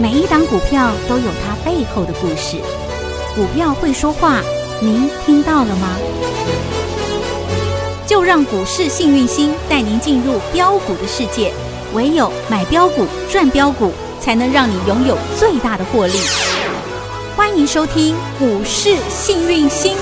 每一档股票都有它背后的故事。股票会说话，您听到了吗？就让股市幸运星带您进入标股的世界。唯有买标股赚标股，才能让你拥有最大的获利。欢迎收听股市幸运星。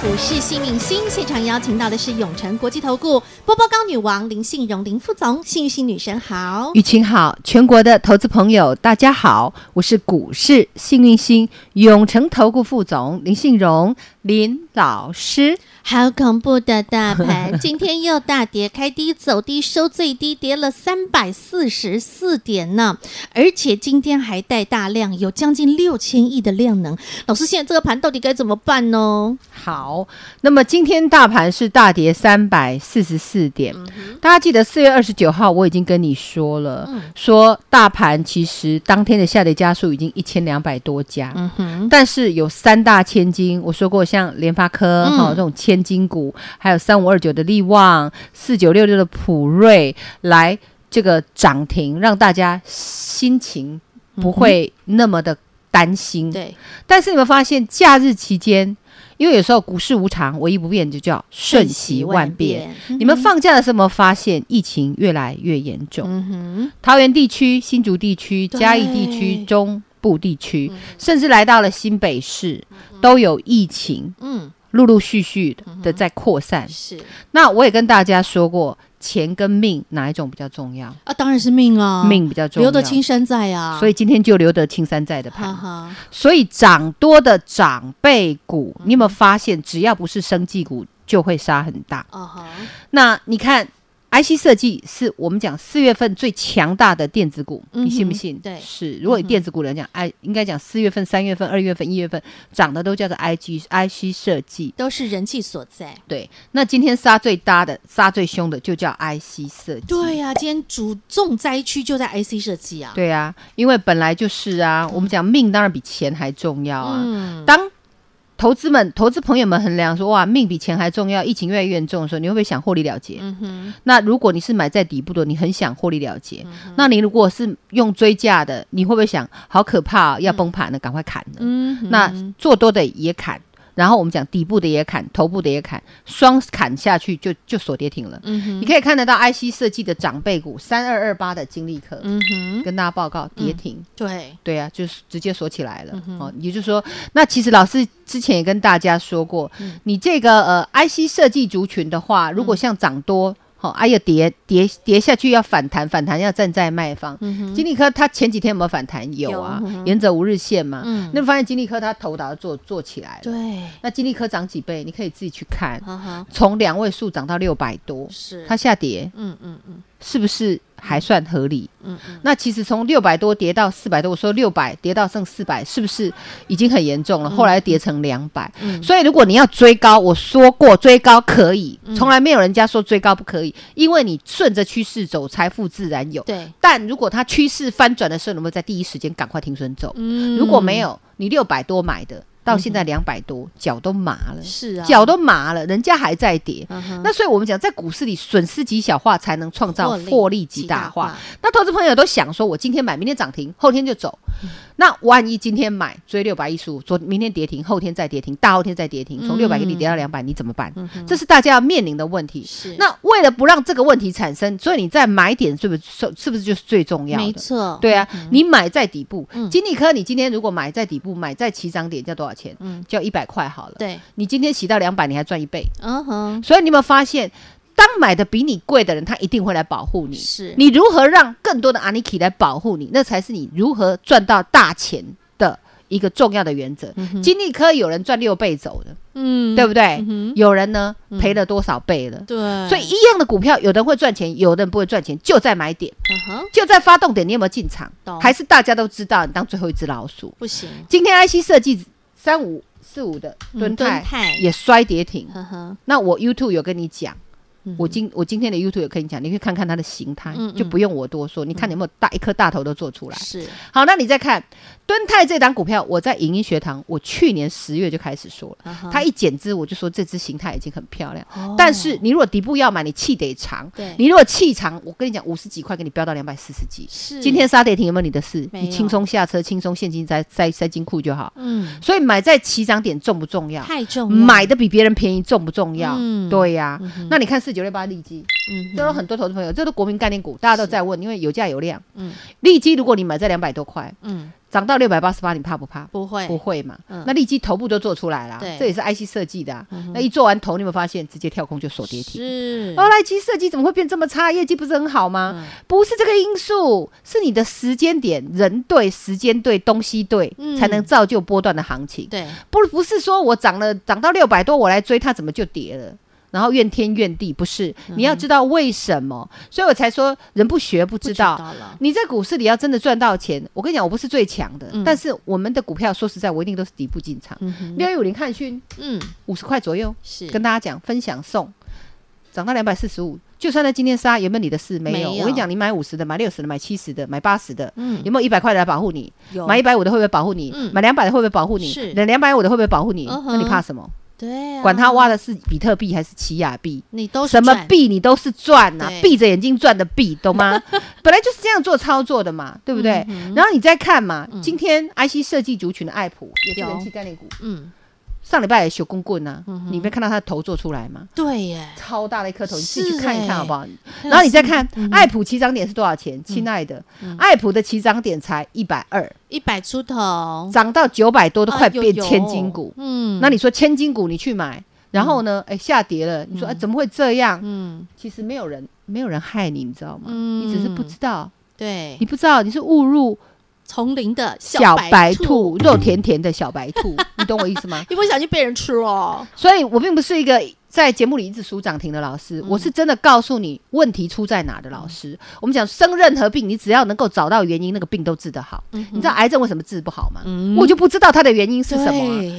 股市幸运星现场邀请到的是永诚国际投顾波波高女王林信荣林副总，幸运星女神好，雨晴好，全国的投资朋友大家好，我是股市幸运星永诚投顾副总林信荣林老师。好恐怖的大盘，今天又大跌，开低走低，收最低，跌了三百四十四点呢。而且今天还带大量，有将近六千亿的量能。老师，现在这个盘到底该怎么办呢？好，那么今天大盘是大跌三百四十四点。嗯、大家记得四月二十九号我已经跟你说了，嗯、说大盘其实当天的下跌家数已经一千两百多家。但是有三大千金，我说过像联发科哈、嗯、这种千。金股，还有三五二九的力旺，四九六六的普瑞来这个涨停，让大家心情不会那么的担心。嗯、对，但是你们发现假日期间，因为有时候股市无常，唯一不变就叫瞬息万变。万变嗯、你们放假的时候有没有发现疫情越来越严重？嗯，桃园地区、新竹地区、嘉义地区、中部地区，嗯、甚至来到了新北市，都有疫情。嗯。陆陆续续的在扩散，嗯、是。那我也跟大家说过，钱跟命哪一种比较重要啊？当然是命啊，命比较重要，留得青山在啊。所以今天就留得青山在的盘。哈哈，所以涨多的长辈股，你有没有发现，只要不是生技股，就会杀很大？啊哈。那你看。IC 设计是我们讲四月份最强大的电子股，嗯、你信不信？对，是。如果以电子股来讲，I、嗯、应该讲四月份、三月份、二月份、一月份涨的都叫做 IG IC 设计，都是人气所在。对，那今天杀最大的、杀最凶的就叫 IC 设计。对呀、啊，今天主重灾区就在 IC 设计啊。对啊，因为本来就是啊，嗯、我们讲命当然比钱还重要啊。嗯、当投资们、投资朋友们衡量说：“哇，命比钱还重要，疫情越来越严重的时候，你会不会想获利了结？”嗯哼。那如果你是买在底部的，你很想获利了结。嗯、那你如果是用追价的，你会不会想：“好可怕、哦，要崩盘了，赶快砍了。”嗯哼。那做多的也砍。然后我们讲底部的也砍，头部的也砍，双砍下去就就锁跌停了。嗯哼，你可以看得到 IC 设计的长辈股三二二八的金利科，嗯哼，跟大家报告跌停。嗯、对对啊，就是直接锁起来了。嗯、哦，也就是说，那其实老师之前也跟大家说过，嗯、你这个呃 IC 设计族群的话，如果像涨多。好，哎呀，跌跌跌下去要反弹，反弹要站在卖方。嗯哼，金利科它前几天有没有反弹？有啊，沿着五日线嘛。嗯，那发现金利科它头倒做做起来了。对，那金利科涨几倍？你可以自己去看。从两位数涨到六百多，是它下跌。嗯嗯嗯，是不是？还算合理，嗯嗯，那其实从六百多跌到四百多，我说六百跌到剩四百，是不是已经很严重了？后来跌成两百，嗯，所以如果你要追高，我说过追高可以，从来没有人家说追高不可以，因为你顺着趋势走，财富自然有。对，但如果它趋势翻转的时候，能不能在第一时间赶快停损走？嗯，如果没有，你六百多买的。到现在两百多，脚都麻了，是啊，脚都麻了，人家还在跌，嗯、那所以我们讲，在股市里损失极小化，才能创造获利极。大化那投资朋友都想说，我今天买，明天涨停，后天就走。嗯那万一今天买追六百一十五，昨明天跌停，后天再跌停，大后天再跌停，从六百给你跌到两百，你怎么办？嗯、这是大家要面临的问题。是。那为了不让这个问题产生，所以你在买点是不是是不是就是最重要的？没错。对啊，嗯、你买在底部，嗯、金利科，你今天如果买在底部，买在起涨点，叫多少钱？嗯，叫一百块好了。对。你今天洗到两百，你还赚一倍。嗯哼。所以你有没有发现？当买的比你贵的人，他一定会来保护你。是你如何让更多的阿尼基来保护你，那才是你如何赚到大钱的一个重要的原则。金利科有人赚六倍走的，嗯，对不对？嗯、有人呢赔了多少倍了？对，所以一样的股票，有的人会赚钱，有的人不会赚钱，就在买点，嗯、就在发动点，你有没有进场？还是大家都知道你当最后一只老鼠？不行。今天 IC 设计三五四五的蹲泰也摔跌停，嗯、那我 YouTube 有跟你讲。我今我今天的 YouTube 也跟你讲，你可以看看它的形态，嗯嗯就不用我多说。你看你有没有大一颗大头都做出来？是好，那你再看敦泰这档股票，我在影音学堂，我去年十月就开始说了，啊它一减资，我就说这只形态已经很漂亮。哦但是你如果底部要买，你气得长。对你如果气长，我跟你讲，五十几块给你飙到两百四十几。是今天杀跌停有没有你的事？你轻松下车，轻松现金塞塞塞金库就好。嗯，所以买在起涨点重不重要？太重要，买的比别人便宜重不重要？嗯对呀、嗯那你看四九六八利基，嗯这都很多投资朋友，这都国民概念股，大家都在问，因为有价有量。嗯利基如果你买在两百多块，嗯，涨到六百八十八，你怕不怕？不会不会嘛？嗯那利基头部都做出来了对，这也是 IC 设计的、啊嗯那一做完头，你有没有发现直接跳空就锁跌停？是哦，来基设计怎么会变这么差？业绩不是很好吗？嗯不是这个因素，是你的时间点，人对，时间对，东西对，嗯才能造就波段的行情。对，不不是说我涨了涨到六百多，我来追它怎么就跌了？然后怨天怨地，不是？你要知道为什么，所以我才说人不学不知道。你在股市里要真的赚到钱，我跟你讲，我不是最强的，嗯但是我们的股票说实在，我一定都是底部进场。六一五零汉讯嗯五十块左右，是跟大家讲分享送，涨到两百四十五，就算在今天杀，有没有你的事？没有。我跟你讲，你买五十的，买六十的，买七十的，买八十的，嗯有没有一百块的来保护你？有买一百五的会不会保护你？嗯买两百的会不会保护你？是买两百五的会不会保护你？那你怕什么？对啊，管他挖的是比特币还是奇亚币，你都是什么币你都是赚呐、对。闭着眼睛赚的币，懂吗？本来就是这样做操作的嘛，对不对？嗯然后你再看嘛，嗯。今天 IC 设计族群的爱普也是人气概念股，嗯上礼拜也修公棍呐、嗯你没看到他的头做出来吗？对耶，超大的一颗头，你自己去看一看欸好不好？然后你再看嗯。爱普起涨点是多少钱？亲爱的，爱普的起涨点才一百二，一百出头，涨到九百多都快变千金股。嗯，那你说千金股你去买，然后呢？哎，下跌了，你说哎怎么会这样？嗯。其实没有人没有人害你，你知道吗？嗯。你只是不知道，对。你不知道你是误入丛林的小白白兔，肉甜甜的小白兔，你懂我意思吗？一不小心被人吃了，所以我并不是一个在节目里一直数涨停的老师，我是真的告诉你问题出在哪的老师。我们讲生任何病，你只要能够找到原因，那个病都治得好。你知道癌症为什么治不好吗？我就不知道它的原因是什么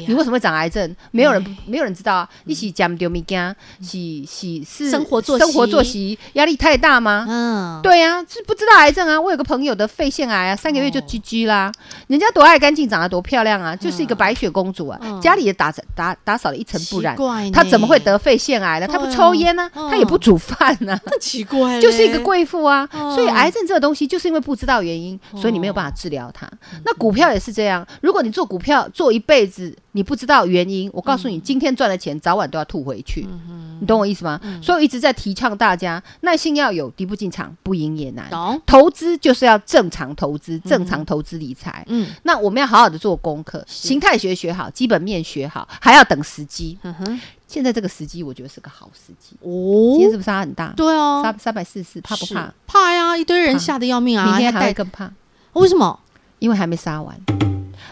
你为什么会长癌症？没有人不没有人知道啊。你是讲丢米干，是是是生活作息生活作息压力太大吗？嗯，对呀、是不知道癌症啊。我有个朋友的肺腺癌啊，三个月就 GG 啦。人家多爱干净，长得多漂亮啊，就是一个白雪公主啊。嗯家里也打打打扫的一尘不染她怎么会得肺腺癌了？她不抽烟呢，嗯她也不煮饭呢，那奇怪，就是一个贵妇啊。嗯所以癌症这个东西，就是因为不知道原因，所以你没有办法治疗它。那股票也是这样，如果你做股票做一辈子，你不知道原因，我告诉你，今天赚的钱早晚都要吐回去。你懂我意思吗？所以我一直在提倡大家耐心要有，敌不进场不赢也难。懂，投资就是要正常投资，正常投资理财。嗯那我们要好好的做功课，形态学学好，基本面学好，还要等时机。嗯哼，现在这个时机，我觉得是个好时机哦。今天哦是，不是杀很大？对哦，杀三百四十，怕不怕？怕呀，一堆人吓得要命啊，明天还会更怕，为什么？因为还没杀完。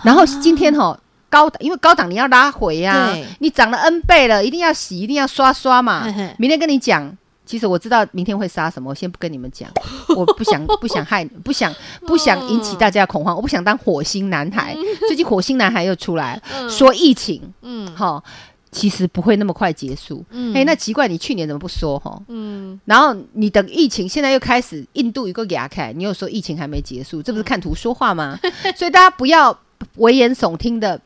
然后今天哈高档，因为高档你要拉回呀对，你涨了 N 倍了，一定要洗，一定要刷刷嘛嘿嘿。明天跟你讲。其实我知道明天会杀什么，我先不跟你们讲，我不想不想害你，不想不想引起大家的恐慌，我不想当火星男孩。最近火星男孩又出来说疫情，嗯哈，其实不会那么快结束。嗯哎，那奇怪，你去年怎么不说哈？嗯，然后你等疫情现在又开始，印度一个牙开，你又说疫情还没结束，这不是看图说话吗？所以大家不要危言耸听的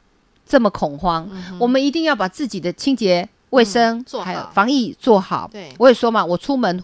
这么恐慌，我们一定要把自己的清洁、卫生、嗯做好还有防疫做好。对我也说嘛，我出门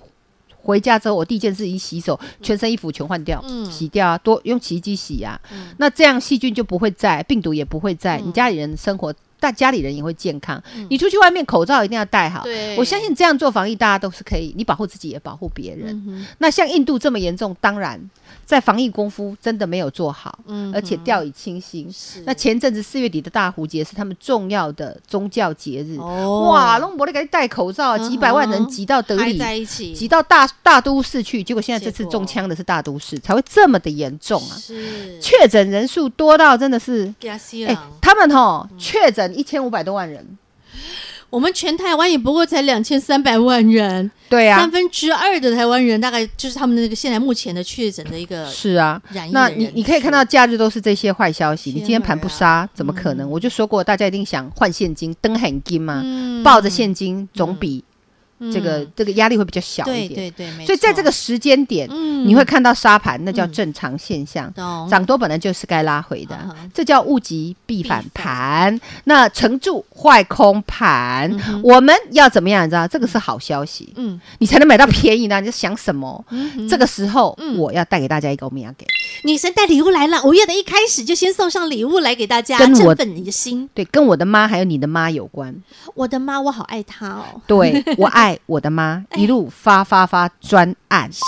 回家之后，我第一件事一洗手，全身衣服全换掉，嗯洗掉啊，多用洗衣机洗啊。那这样细菌就不会在，病毒也不会在，嗯你家里人生活。大家里人也会健康，你出去外面口罩一定要戴好。我相信这样做防疫，大家都是可以，你保护自己也保护别人。嗯那像印度这么严重，当然在防疫功夫真的没有做好，嗯而且掉以轻心。是。那前阵子四月底的大壶节是他们重要的宗教节日，哦。哇，龙伯你给你戴口罩几百万人挤到德里，在一起，挤到大大都市去，结果现在这次中枪的是大都市，才会这么的严重啊！是。确诊人数多到真的是，哎、给他们吼确诊一千五百多万人，我们全台湾也不过才两千三百万人，对啊三，分之二的台湾人大概就是他们那个现在目前的确诊的一个是啊。那你你可以看到，假日都是这些坏消息。你今天盘不杀，怎么可能？嗯我就说过，大家一定想换现金，登很金嘛，嗯抱着现金总比这个这个压力会比较小一点。对对对，所以在这个时间点，你会看到沙盘，那叫正常现象。涨多本来就是该拉回的，这叫物极必反盘。那成住坏空盘，我们要怎么样？你知道这个是好消息，嗯，你才能买到便宜呢。你在想什么？这个时候我要带给大家一个欧米亚给女神带礼物来了。五月的一开始就先送上礼物来给大家，振奋你的心。对，跟我的妈还有你的妈有关。我的妈，我好爱她哦。对，我爱我的妈，一路发发发专案。是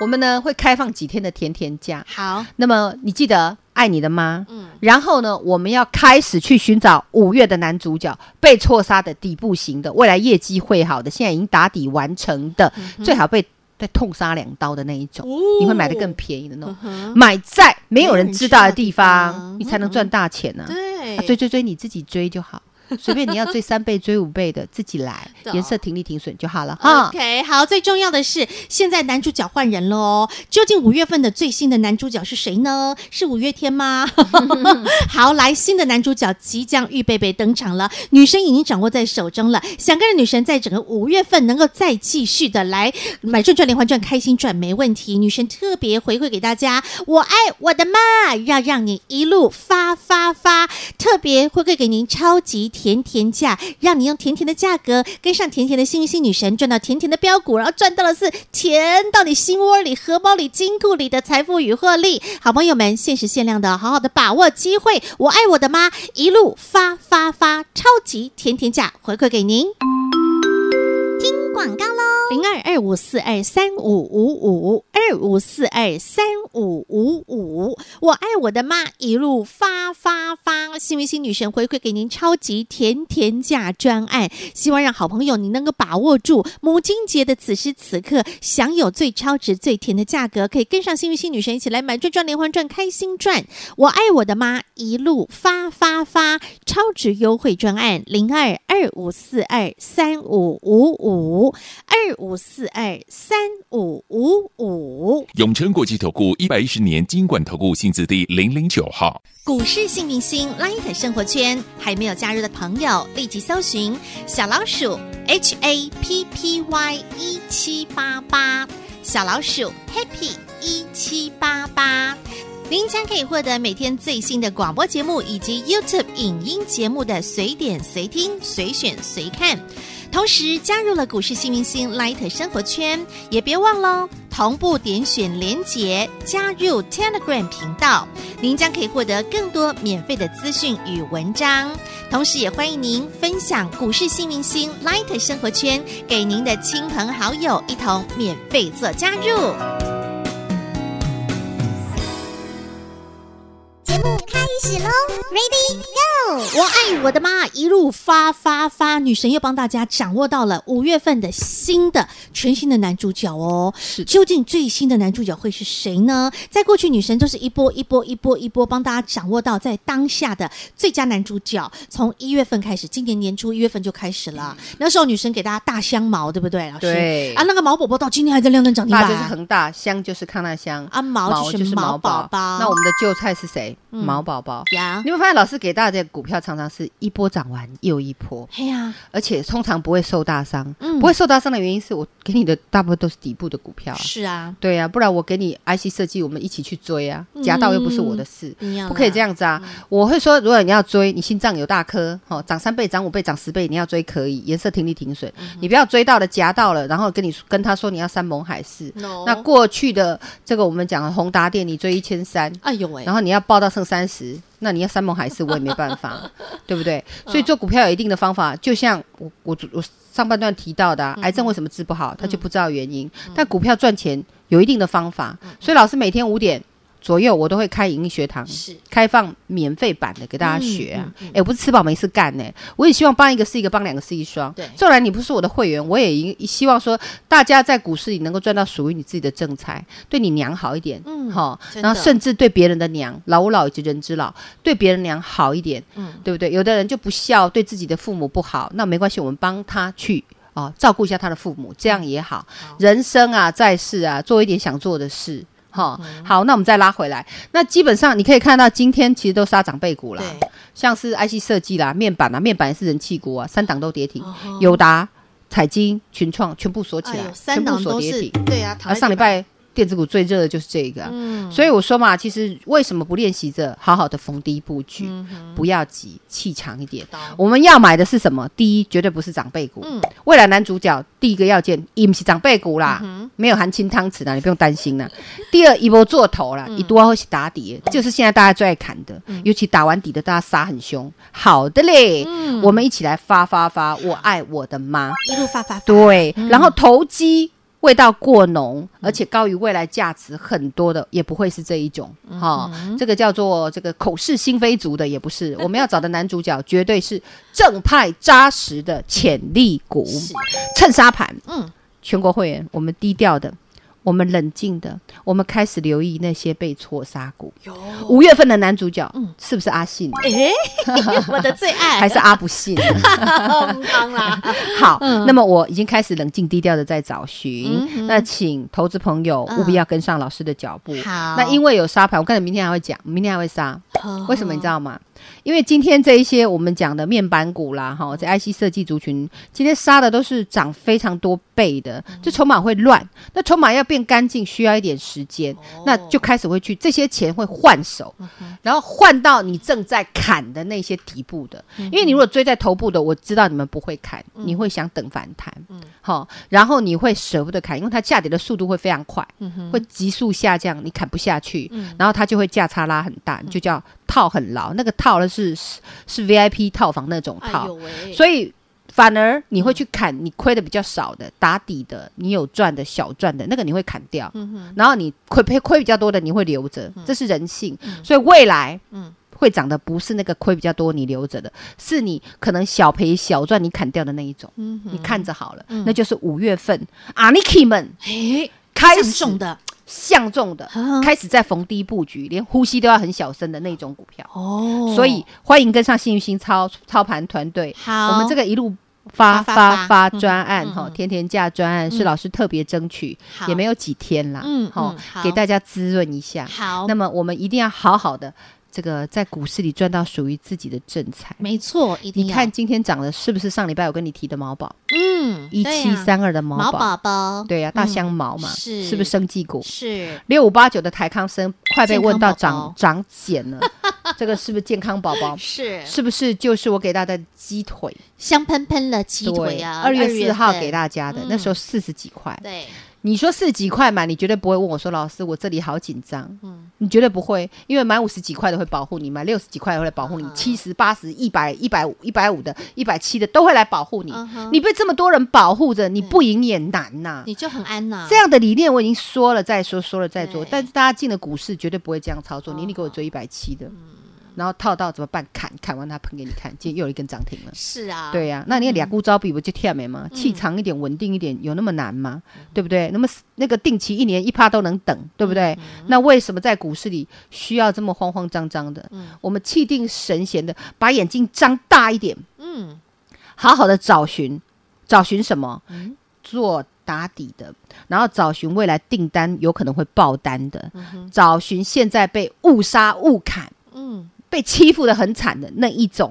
我们呢会开放几天的甜甜价。好，那么你记得爱你的妈。嗯。然后呢，我们要开始去寻找五月的男主角，被错杀的底部型的，未来业绩会好的，现在已经打底完成的，最好被。再痛杀两刀的那一种，你会买的更便宜的那种，买在没有人知道的地方，你才能赚大钱呢。对，追追追，你自己追就好。随便你要追三倍、追五倍的，自己来，颜色停利停损就好了哈。OK，好，最重要的是现在男主角换人了哦。究竟五月份的最新的男主角是谁呢？是五月天吗？好，来，新的男主角即将预备备登场了，女神已经掌握在手中了。想跟着女神在整个五月份能够再继续的来买转转连环转，开心转没问题。女神特别回馈给大家，我爱我的妈，要让你一路发发发，特别回馈给您超级。甜甜价，让你用甜甜的价格跟上甜甜的幸运星女神，赚到甜甜的标股，然后赚到的是甜到你心窝里、荷包里、金库里的财富与获利。好朋友们，限时限量的，好好的把握机会。我爱我的妈，一路发发发，超级甜甜价回馈给您。听广告喽。零二二五四二三五五五二五四二三五五五，我爱我的妈，一路发发发，幸运星女神回馈给您超级甜甜价专案，希望让好朋友你能够把握住母亲节的此时此刻，享有最超值最甜的价格，可以跟上幸运星女神一起来买赚赚连环赚，开心赚。我爱我的妈，一路发发发，超值优惠专案零二二五四二三五五五二。五四二三五五五，永诚国际投顾一百一十年金管投顾新字第零零九号。股市幸运星 Light 生活圈还没有加入的朋友，立即搜寻小老鼠 H A P P Y 一七八八，小老鼠 Happy 一七八八，您将可以获得每天最新的广播节目以及 YouTube 影音节目的随点随听、随选随看。同时加入了股市新明星 Light 生活圈，也别忘了同步点选连结加入 Telegram 频道，您将可以获得更多免费的资讯与文章。同时，也欢迎您分享股市新明星 Light 生活圈给您的亲朋好友，一同免费做加入。节目开始喽，Ready Go！我爱我的妈，一路发发发，女神又帮大家掌握到了五月份的新的全新的男主角哦。是，究竟最新的男主角会是谁呢？在过去，女神都是一波一波一波一波帮大家掌握到在当下的最佳男主角。从一月份开始，今年年初一月份就开始了。那时候女神给大家大香毛，对不对，老师？对啊，那个毛宝宝到今天还在亮灯涨停板。大就是恒大，香就是康纳香，啊，毛就是毛宝宝。那我们的旧菜是谁？毛宝宝呀，你有没有发现老师给大家的股票常常是一波涨完又一波，嘿呀，而且通常不会受大伤，不会受大伤的原因是我给你的大部分都是底部的股票，是啊，对啊，不然我给你 IC 设计，我们一起去追啊，夹到又不是我的事，不可以这样子啊，我会说，如果你要追，你心脏有大颗，哦，涨三倍、涨五倍、涨十倍，你要追可以，颜色停利停损，你不要追到了夹到了，然后跟你跟他说你要山盟海誓，那过去的这个我们讲的宏达电，你追一千三，哎呦喂，然后你要报到剩三十。那你要山盟海誓，我也没办法，对不对？所以做股票有一定的方法，就像我我我上半段提到的，啊，癌症为什么治不好，他就不知道原因。但股票赚钱有一定的方法，所以老师每天五点。左右我都会开影音学堂，是开放免费版的给大家学啊！哎、嗯嗯嗯欸，我不是吃饱没事干呢、欸，我也希望帮一个是一个，帮两个是一双。对，纵然你不是我的会员，我也希望说大家在股市里能够赚到属于你自己的正财，对你娘好一点，嗯，好，然后甚至对别人的娘，老吾老以及人之老，对别人娘好一点，嗯，对不对？有的人就不孝，对自己的父母不好，那没关系，我们帮他去啊、哦，照顾一下他的父母，这样也好。嗯、人生啊，在世啊，做一点想做的事。好，好，那我们再拉回来。那基本上你可以看到，今天其实都杀长辈股啦，像是 IC 设计啦、面板啦，面板也是人气股啊，三档都跌停。友达彩晶、群创全部锁起来，全部锁跌停。对啊，上礼拜。电子股最热的就是这个，嗯，所以我说嘛，其实为什么不练习着好好的逢低布局，嗯、不要急，气长一点。嗯、我们要买的是什么？第一，绝对不是长辈股。嗯、未来男主角第一个要件，伊不是长辈股啦，嗯、没有含清汤匙啦，你不用担心啦。第二，一波做头啦，一多会是打底，嗯、就是现在大家最爱砍的，嗯、尤其打完底的，大家杀很凶。好的嘞，嗯、我们一起来发发发，我爱我的妈，一路发发发。对，嗯、然后投机。味道过浓，而且高于未来价值很多的，也不会是这一种哈。嗯哼哦、这个叫做这个口是心非族的，也不是。我们要找的男主角绝对是正派扎实的潜力股，是趁杀盘。嗯，全国会员，我们低调的。我们冷静的，我们开始留意那些被错杀股。五月份的男主角，是不是阿信？哎，我的最爱，还是阿不信？好，那么我已经开始冷静低调的在找寻。那请投资朋友务必要跟上老师的脚步。好，那因为有沙盘，我看明天还会讲，明天还会杀。为什么你知道吗？因为今天这一些我们讲的面板股啦，哈，在 IC 设计族群今天杀的都是涨非常多倍的，这筹码会乱，那筹码要变干净需要一点时间，那就开始会去这些钱会换手，然后换到你正在砍的那些底部的，因为你如果追在头部的，我知道你们不会砍，你会想等反弹，好，然后你会舍不得砍，因为它下跌的速度会非常快，会急速下降，你砍不下去，然后它就会价差拉很大，就叫。套很牢，那个套的是是是 VIP 套房那种套，哎、所以反而你会去砍你亏的比较少的打底的，你有赚的小赚的那个你会砍掉，嗯、然后你亏赔亏比较多的你会留着，这是人性。嗯、所以未来嗯会涨的不是那个亏比较多你留着的，是你可能小赔小赚你砍掉的那一种，嗯、你看着好了，嗯、那就是五月份阿尼 k 们嘿开始的。相中的开始在逢低布局，连呼吸都要很小声的那种股票。哦，所以欢迎跟上幸运星操操盘团队。好，我们这个一路发发发专案哈，甜甜价专案是老师特别争取，也没有几天啦，嗯，好，给大家滋润一下。好，那么我们一定要好好的。这个在股市里赚到属于自己的正财，没错。你看今天涨的是不是上礼拜我跟你提的毛宝？嗯，一七三二的毛宝，毛宝宝，对呀，大香毛嘛，是是不是生技股？是六五八九的台康生，快被问到涨涨减了，这个是不是健康宝宝？是是不是就是我给大家的鸡腿，香喷喷的鸡腿啊？二月四号给大家的，那时候四十几块，对。你说四十几块买，你绝对不会问我说：“老师，我这里好紧张。”嗯，你绝对不会，因为买五十几块的会保护你，买六十几块的会来保护你，七十、八十、一百、一百五、一百五的、一百七的都会来保护你。你被这么多人保护着，你不赢也难呐。你就很安呐。这样的理念我已经说了再说，说了再做，但是大家进了股市绝对不会这样操作。你你给我追一百七的。然后套到怎么办？砍砍完它喷给你看，今天又有一根涨停了。是啊，对呀、啊，那你俩股招比不就跳没吗？嗯、气长一点，稳定一点，有那么难吗？嗯、对不对？那么那个定期一年一趴都能等，对不对？嗯、那为什么在股市里需要这么慌慌张张的？嗯、我们气定神闲的，把眼睛张大一点，嗯，好好的找寻，找寻什么？嗯、做打底的，然后找寻未来订单有可能会爆单的，嗯、找寻现在被误杀误砍，嗯。被欺负的很惨的那一种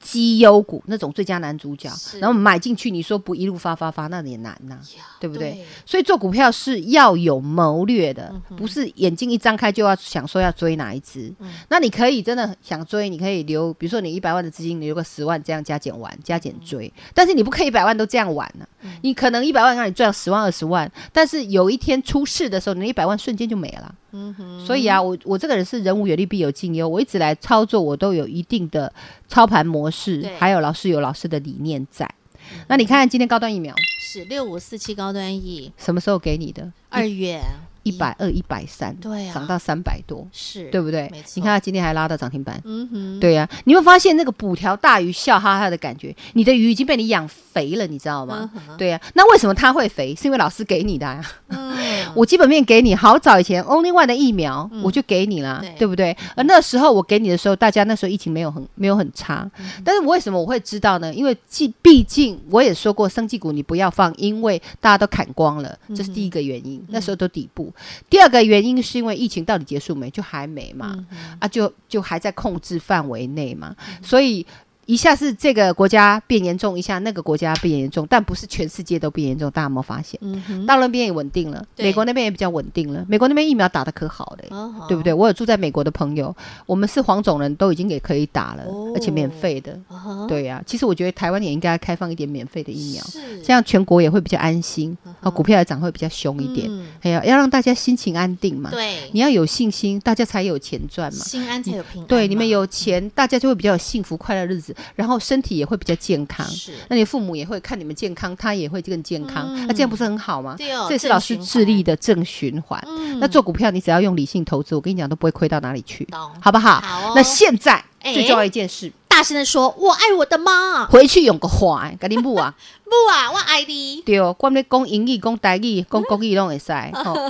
绩优股，那种最佳男主角，然后买进去，你说不一路发发发，那也难呐、啊，对不对？对，所以做股票是要有谋略的，嗯、不是眼睛一张开就要想说要追哪一只。嗯、那你可以真的想追，你可以留，比如说你一百万的资金，你留个十万这样加减玩，加减追。嗯、但是你不可以一百万都这样玩呢、你可能一百万让你赚十万二十万，但是有一天出事的时候，你一百万瞬间就没了。嗯哼，所以啊，我我这个人是人无远虑必有近忧，我一直来操作，我都有一定的操盘模式，还有老师有老师的理念在。嗯、那你看看今天高端疫苗是六五四七高端疫，什么时候给你的？二月。一百二、一百三，对啊，涨到三百多，是对不对？你看它今天还拉到涨停板，嗯哼，对呀，你会发现那个补条大鱼笑哈哈的感觉，你的鱼已经被你养肥了，你知道吗？对呀，那为什么它会肥？是因为老师给你的呀。我基本面给你，好早以前 Only One 的疫苗我就给你了，对不对？而那时候我给你的时候，大家那时候疫情没有很没有很差，但是我为什么我会知道呢？因为既毕竟我也说过，生技股你不要放，因为大家都砍光了，这是第一个原因，那时候都底部。第二个原因是因为疫情到底结束没？就还没嘛，嗯、啊，就就还在控制范围内嘛，嗯、所以一下是这个国家变严重，一下那个国家变严重，但不是全世界都变严重。大家有没有发现？嗯哼，大陆那边也稳定了，美国那边也比较稳定了。美国那边疫苗打得可好嘞，哦、对不对？我有住在美国的朋友，我们是黄种人都已经也可以打了，哦、而且免费的。哦、对呀、啊，其实我觉得台湾也应该开放一点免费的疫苗，这样全国也会比较安心，然后股票也涨会比较凶一点。哎呀、嗯，要让大家心情安定嘛。对，你要有信心，大家才有钱赚嘛。心安才有平安。对，你们有钱，大家就会比较有幸福快乐日子，然后身体。也会比较健康，是。那你父母也会看你们健康，他也会更健康，那、嗯啊、这样不是很好吗？对哦，这是老师智力的正循环。嗯、那做股票，你只要用理性投资，我跟你讲都不会亏到哪里去，好不好？好、哦。那现在最重要一件事，大声的说：“我爱我的妈。”回去用个话，赶紧不啊！不啊，我爱你。对哦，光在讲英语、讲台语、讲国语都会使。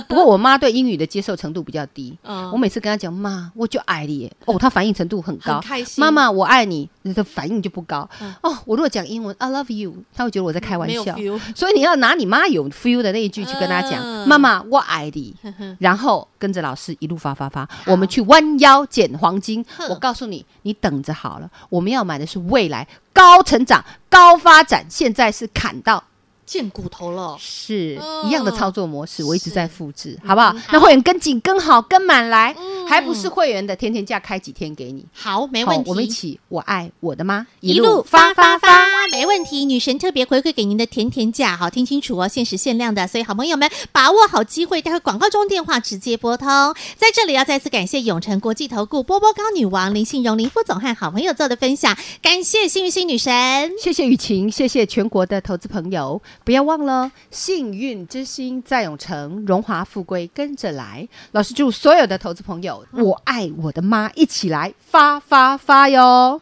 不过我妈对英语的接受程度比较低。我每次跟她讲妈，我就爱你。哦，她反应程度很高。开心。妈妈，我爱你，你的反应就不高。哦，我如果讲英文，I love you，她会觉得我在开玩笑。所以你要拿你妈有 feel 的那一句去跟她讲，妈妈，我爱你。然后跟着老师一路发发发，我们去弯腰捡黄金。我告诉你，你等着好了，我们要买的是未来。高成长、高发展，现在是砍到见骨头了，是一样的操作模式，我一直在复制，好不好？那会员跟紧、跟好、跟满来。还不是会员的天天价开几天给你？好，没问题。我们一起，我爱我的妈，一路发发发，没问题。女神特别回馈给您的甜甜价，好，听清楚哦，限时限量的，所以好朋友们把握好机会，待会广告中电话直接拨通。在这里要再次感谢永诚国际投顾波波高女王林信荣林副总和好朋友做的分享，感谢幸运星女神，谢谢雨晴，谢谢全国的投资朋友，不要忘了幸运之星在永诚，荣华富贵跟着来。老师祝所有的投资朋友。我爱我的妈，一起来发发发哟！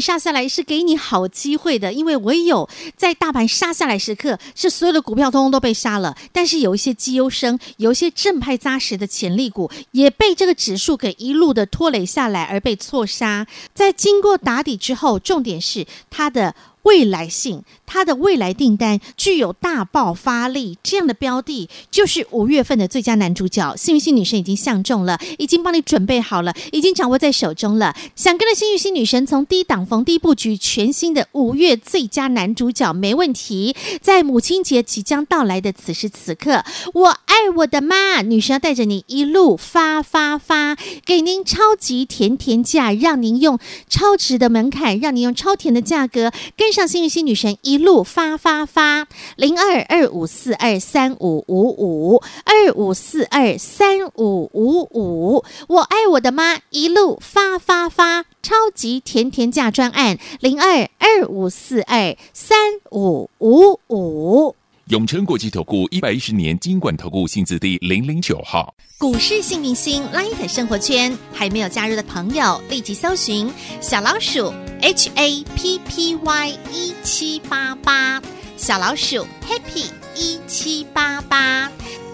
杀下来是给你好机会的，因为唯有在大盘杀下来时刻，是所有的股票通通都被杀了。但是有一些绩优生，有一些正派扎实的潜力股，也被这个指数给一路的拖累下来，而被错杀。在经过打底之后，重点是它的。未来性，它的未来订单具有大爆发力，这样的标的就是五月份的最佳男主角。幸运星女神已经相中了，已经帮你准备好了，已经掌握在手中了。想跟着幸运星女神从低档逢低布局全新的五月最佳男主角，没问题。在母亲节即将到来的此时此刻，我爱我的妈，女神要带着你一路发发发，给您超级甜甜价，让您用超值的门槛，让您用超甜的价格跟。上幸运星女神一路发发发，零二二五四二三五五五二五四二三五五五，我爱我的妈，一路发发发，超级甜甜价专案，零二二五四二三五五五。永诚国际投顾一百一十年金管投顾新字第零零九号。股市幸运星 Light 生活圈还没有加入的朋友，立即搜寻小老鼠。H A P P Y 一七八八，小老鼠 Happy 一七八八，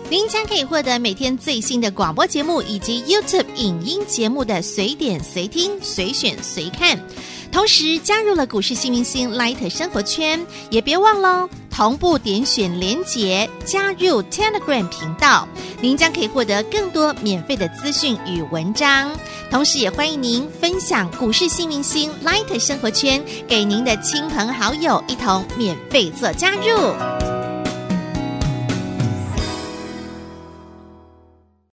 您将可以获得每天最新的广播节目以及 YouTube 影音节目的随点随听、随选随看。同时加入了股市新明星 Light 生活圈，也别忘了同步点选连结加入 Telegram 频道，您将可以获得更多免费的资讯与文章。同时也欢迎您分享股市新明星 Light 生活圈给您的亲朋好友，一同免费做加入。